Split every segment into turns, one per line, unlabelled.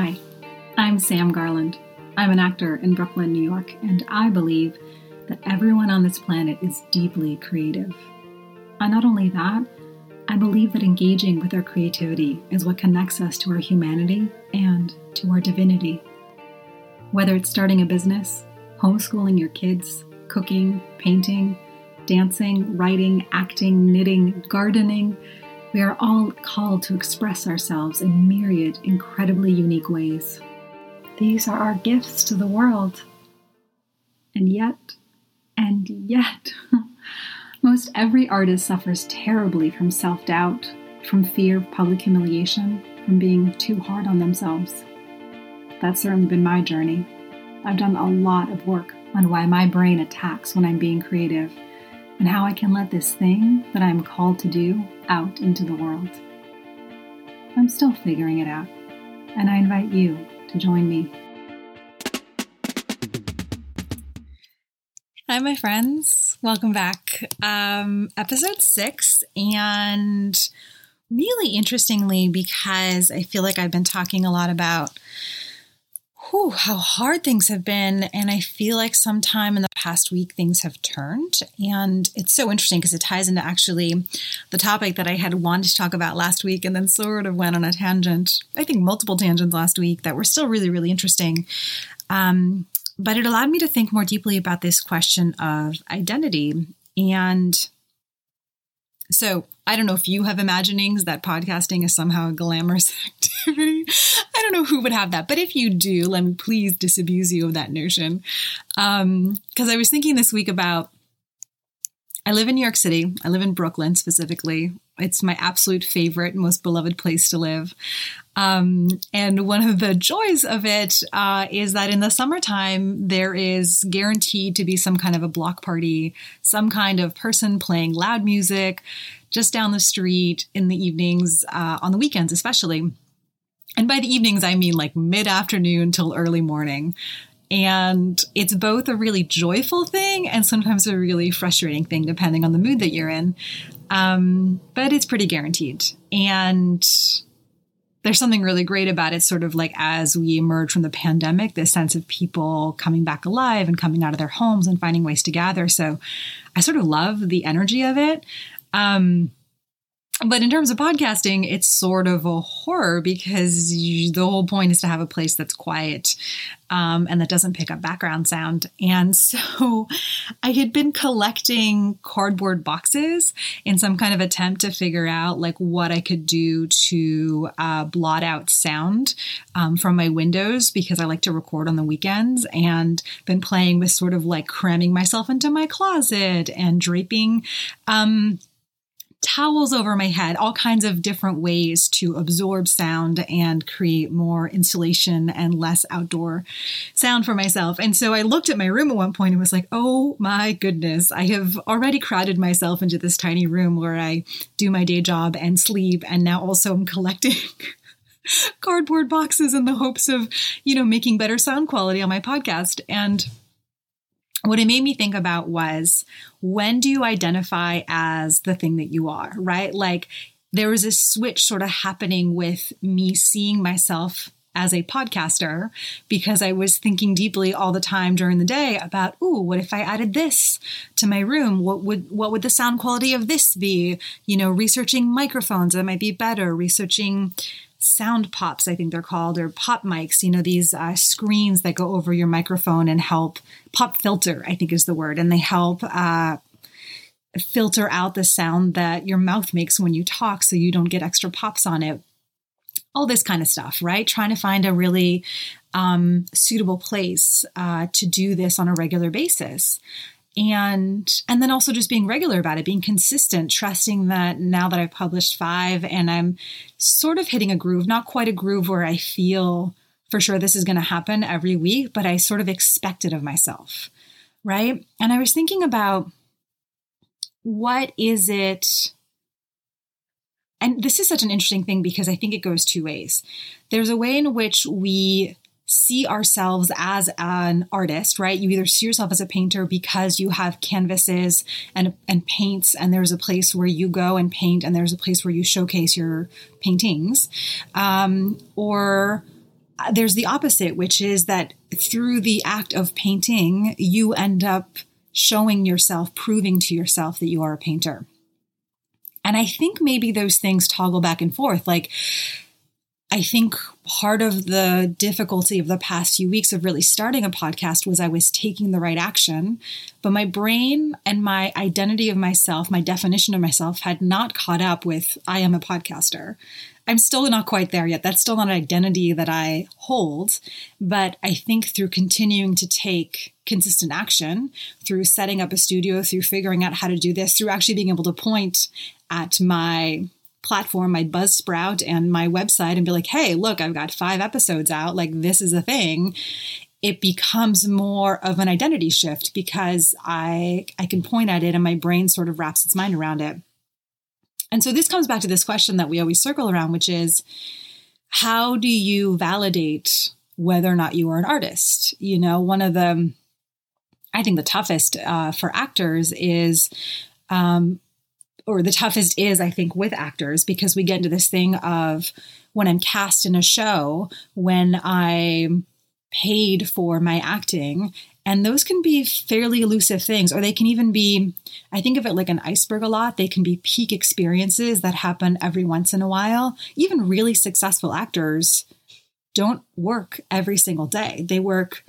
Hi, I'm Sam Garland. I'm an actor in Brooklyn, New York, and I believe that everyone on this planet is deeply creative. And not only that, I believe that engaging with our creativity is what connects us to our humanity and to our divinity. Whether it's starting a business, homeschooling your kids, cooking, painting, dancing, writing, acting, knitting, gardening, we are all called to express ourselves in myriad, incredibly unique ways. These are our gifts to the world. And yet, and yet, most every artist suffers terribly from self doubt, from fear of public humiliation, from being too hard on themselves. That's certainly been my journey. I've done a lot of work on why my brain attacks when I'm being creative and how I can let this thing that I'm called to do out into the world. I'm still figuring it out, and I invite you to join me.
Hi, my friends. Welcome back. Um, episode six, and really interestingly, because I feel like I've been talking a lot about whew, how hard things have been. And I feel like sometime in the past week, things have turned. And it's so interesting because it ties into actually the topic that I had wanted to talk about last week and then sort of went on a tangent, I think multiple tangents last week that were still really, really interesting. Um, but it allowed me to think more deeply about this question of identity. And so I don't know if you have imaginings that podcasting is somehow a glamorous activity. I don't know who would have that, but if you do, let me please disabuse you of that notion. Because um, I was thinking this week about I live in New York City. I live in Brooklyn specifically. It's my absolute favorite, most beloved place to live. Um, and one of the joys of it uh, is that in the summertime, there is guaranteed to be some kind of a block party, some kind of person playing loud music just down the street in the evenings, uh, on the weekends, especially. And by the evenings, I mean like mid afternoon till early morning. And it's both a really joyful thing and sometimes a really frustrating thing, depending on the mood that you're in. Um, but it's pretty guaranteed. And there's something really great about it, sort of like as we emerge from the pandemic, this sense of people coming back alive and coming out of their homes and finding ways to gather. So I sort of love the energy of it. Um, but in terms of podcasting, it's sort of a horror because you, the whole point is to have a place that's quiet um, and that doesn't pick up background sound. And so I had been collecting cardboard boxes in some kind of attempt to figure out like what I could do to uh, blot out sound um, from my windows because I like to record on the weekends and been playing with sort of like cramming myself into my closet and draping. Um, towels over my head, all kinds of different ways to absorb sound and create more insulation and less outdoor sound for myself. And so I looked at my room at one point and was like, oh my goodness, I have already crowded myself into this tiny room where I do my day job and sleep. And now also I'm collecting. cardboard boxes in the hopes of, you know, making better sound quality on my podcast. And what it made me think about was when do you identify as the thing that you are, right? Like there was a switch sort of happening with me seeing myself as a podcaster because I was thinking deeply all the time during the day about, ooh, what if I added this to my room? What would what would the sound quality of this be? You know, researching microphones that might be better, researching sound pops, I think they're called, or pop mics, you know, these uh, screens that go over your microphone and help pop filter, I think is the word, and they help uh, filter out the sound that your mouth makes when you talk so you don't get extra pops on it. All this kind of stuff, right? Trying to find a really um, suitable place uh, to do this on a regular basis and and then also just being regular about it being consistent trusting that now that i've published five and i'm sort of hitting a groove not quite a groove where i feel for sure this is going to happen every week but i sort of expect it of myself right? And i was thinking about what is it and this is such an interesting thing because i think it goes two ways. There's a way in which we see ourselves as an artist, right? You either see yourself as a painter because you have canvases and, and paints, and there's a place where you go and paint, and there's a place where you showcase your paintings, um, or there's the opposite, which is that through the act of painting, you end up showing yourself, proving to yourself that you are a painter. And I think maybe those things toggle back and forth. Like, I think part of the difficulty of the past few weeks of really starting a podcast was I was taking the right action, but my brain and my identity of myself, my definition of myself had not caught up with I am a podcaster. I'm still not quite there yet. That's still not an identity that I hold. But I think through continuing to take consistent action, through setting up a studio, through figuring out how to do this, through actually being able to point at my platform, my Buzzsprout and my website and be like, hey, look, I've got five episodes out. Like, this is a thing. It becomes more of an identity shift because I I can point at it and my brain sort of wraps its mind around it. And so this comes back to this question that we always circle around, which is how do you validate whether or not you are an artist? You know, one of the I think the toughest uh, for actors is um, or the toughest is, I think, with actors because we get into this thing of when I'm cast in a show, when I'm paid for my acting, and those can be fairly elusive things, or they can even be, I think of it like an iceberg a lot. They can be peak experiences that happen every once in a while. Even really successful actors don't work every single day. They work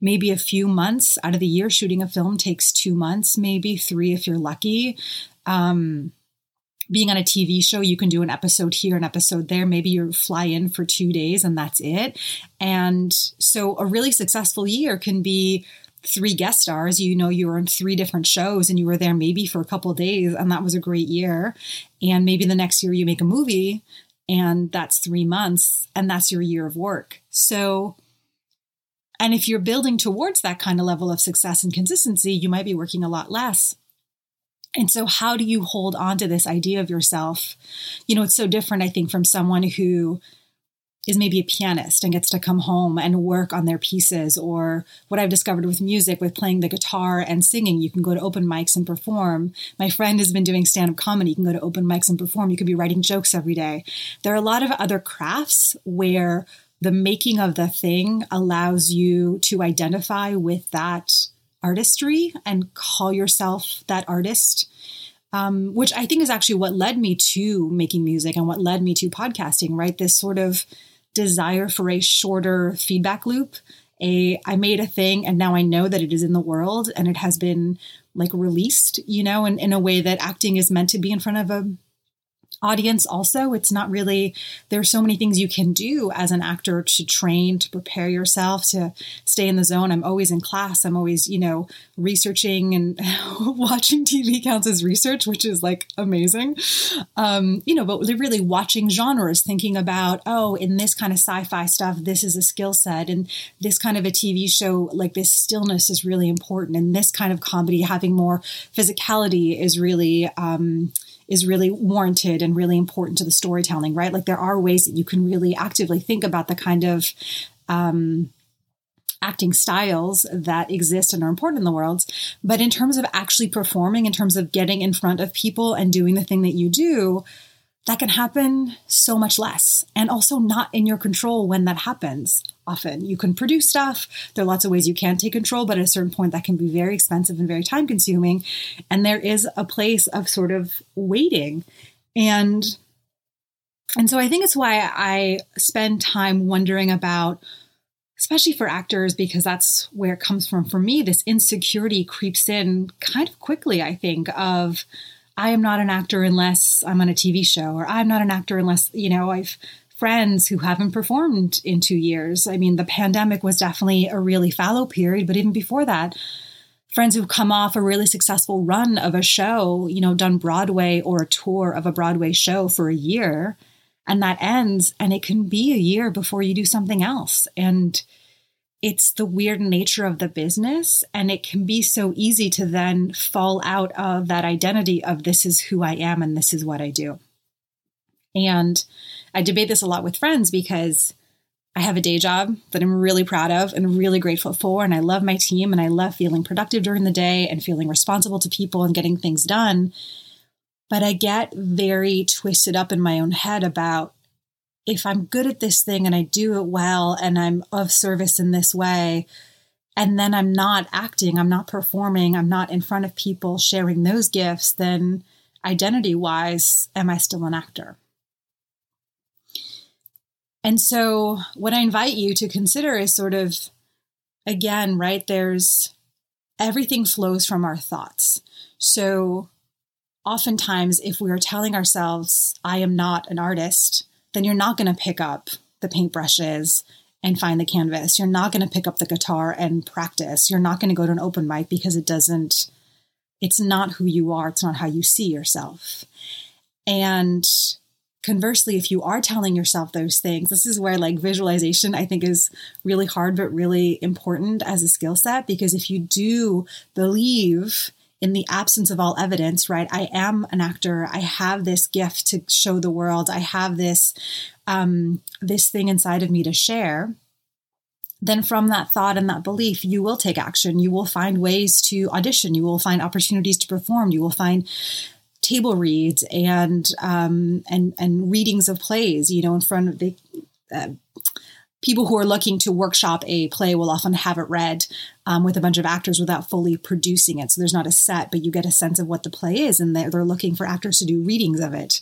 maybe a few months out of the year. Shooting a film takes two months, maybe three if you're lucky um, being on a TV show, you can do an episode here, an episode there. Maybe you fly in for two days and that's it. And so a really successful year can be three guest stars. You know, you were in three different shows and you were there maybe for a couple days, and that was a great year. And maybe the next year you make a movie and that's three months and that's your year of work. So, and if you're building towards that kind of level of success and consistency, you might be working a lot less. And so, how do you hold on to this idea of yourself? You know, it's so different, I think, from someone who is maybe a pianist and gets to come home and work on their pieces, or what I've discovered with music, with playing the guitar and singing. You can go to open mics and perform. My friend has been doing stand up comedy. You can go to open mics and perform. You could be writing jokes every day. There are a lot of other crafts where the making of the thing allows you to identify with that artistry and call yourself that artist. Um, which I think is actually what led me to making music and what led me to podcasting, right? This sort of desire for a shorter feedback loop. A I made a thing and now I know that it is in the world and it has been like released, you know, in, in a way that acting is meant to be in front of a audience also. It's not really there's so many things you can do as an actor to train to prepare yourself to stay in the zone. I'm always in class. I'm always you know researching and watching tv counts as research which is like amazing. Um, you know but really watching genres thinking about oh in this kind of sci-fi stuff this is a skill set and this kind of a tv show like this stillness is really important and this kind of comedy having more physicality is really um, is really warranted and really important to the storytelling, right? Like there are ways that you can really actively think about the kind of um, acting styles that exist and are important in the world. But in terms of actually performing, in terms of getting in front of people and doing the thing that you do, that can happen so much less and also not in your control when that happens. Often you can produce stuff. There are lots of ways you can take control but at a certain point that can be very expensive and very time consuming and there is a place of sort of waiting. And and so i think it's why i spend time wondering about especially for actors because that's where it comes from. For me this insecurity creeps in kind of quickly i think of I am not an actor unless I'm on a TV show, or I'm not an actor unless, you know, I've friends who haven't performed in two years. I mean, the pandemic was definitely a really fallow period, but even before that, friends who've come off a really successful run of a show, you know, done Broadway or a tour of a Broadway show for a year, and that ends, and it can be a year before you do something else. And it's the weird nature of the business and it can be so easy to then fall out of that identity of this is who I am and this is what I do. And I debate this a lot with friends because I have a day job that I'm really proud of and really grateful for. And I love my team and I love feeling productive during the day and feeling responsible to people and getting things done. But I get very twisted up in my own head about if I'm good at this thing and I do it well and I'm of service in this way, and then I'm not acting, I'm not performing, I'm not in front of people sharing those gifts, then identity wise, am I still an actor? And so, what I invite you to consider is sort of, again, right, there's everything flows from our thoughts. So, oftentimes, if we are telling ourselves, I am not an artist, then you're not going to pick up the paintbrushes and find the canvas. You're not going to pick up the guitar and practice. You're not going to go to an open mic because it doesn't, it's not who you are. It's not how you see yourself. And conversely, if you are telling yourself those things, this is where like visualization I think is really hard, but really important as a skill set. Because if you do believe in the absence of all evidence, right? I am an actor. I have this gift to show the world. I have this um, this thing inside of me to share, then from that thought and that belief, you will take action. You will find ways to audition. You will find opportunities to perform. You will find table reads and um, and and readings of plays. You know, in front of the uh, people who are looking to workshop a play will often have it read um, with a bunch of actors without fully producing it. So there's not a set, but you get a sense of what the play is, and they're, looking for actors to do readings of it.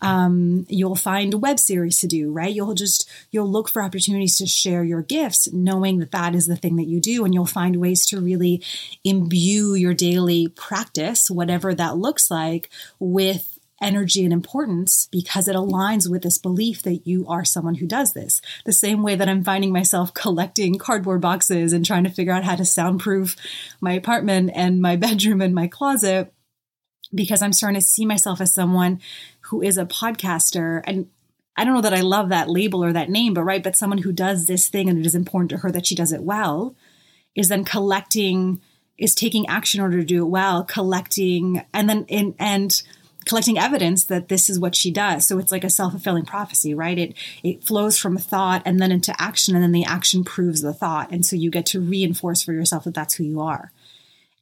Um, you'll find web series to do, right? You'll just you'll look for opportunities to share your gifts, knowing that that is the thing that you do, and you'll find ways to really imbue your daily practice, whatever that looks like, with energy and importance because it aligns with this belief that you are someone who does this. The same way that I'm finding myself collecting cardboard boxes and trying to figure out how to soundproof my apartment and my bedroom and my closet because I'm starting to see myself as someone who is a podcaster and I don't know that I love that label or that name, but right, but someone who does this thing and it is important to her that she does it well is then collecting is taking action in order to do it well, collecting and then in and collecting evidence that this is what she does. So it's like a self-fulfilling prophecy, right? It it flows from a thought and then into action and then the action proves the thought. And so you get to reinforce for yourself that that's who you are.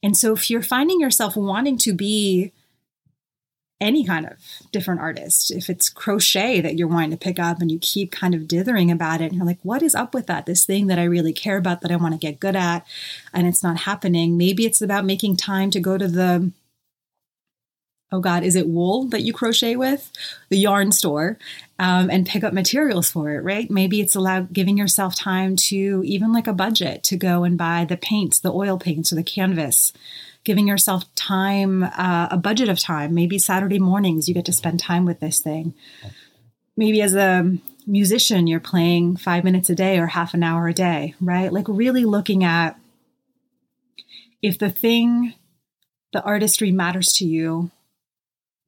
And so if you're finding yourself wanting to be any kind of different artist, if it's crochet that you're wanting to pick up and you keep kind of dithering about it and you're like, what is up with that? This thing that I really care about that I want to get good at and it's not happening. Maybe it's about making time to go to the oh God, is it wool that you crochet with? The yarn store um, and pick up materials for it, right? Maybe it's allowed giving yourself time to even like a budget to go and buy the paints, the oil paints or the canvas. Giving yourself time, uh, a budget of time. Maybe Saturday mornings you get to spend time with this thing. Maybe as a musician, you're playing five minutes a day or half an hour a day, right? Like really looking at if the thing, the artistry matters to you,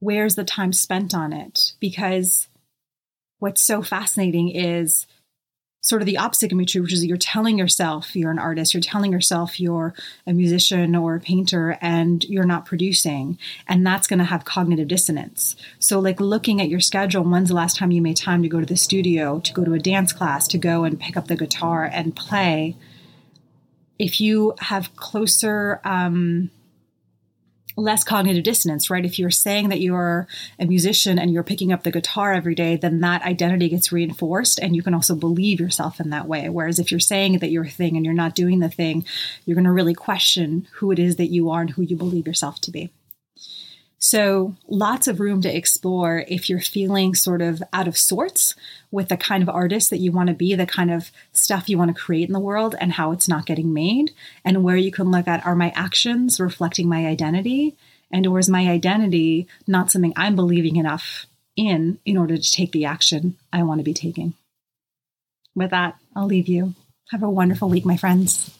where's the time spent on it? Because what's so fascinating is sort of the opposite can be true, which is you're telling yourself you're an artist, you're telling yourself you're a musician or a painter, and you're not producing. And that's going to have cognitive dissonance. So, like looking at your schedule, when's the last time you made time to go to the studio, to go to a dance class, to go and pick up the guitar and play? If you have closer, um, less cognitive dissonance, right? If you're saying that you're a musician and you're picking up the guitar every day, then that identity gets reinforced and you can also believe yourself in that way. Whereas if you're saying that you're a thing and you're not doing the thing, you're going to really question who it is that you are and who you believe yourself to be. So, lots of room to explore if you're feeling sort of out of sorts with the kind of artist that you want to be, the kind of stuff you want to create in the world, and how it's not getting made, and where you can look at are my actions reflecting my identity, and or is my identity not something I'm believing enough in in order to take the action I want to be taking. With that, I'll leave you. Have a wonderful week, my friends.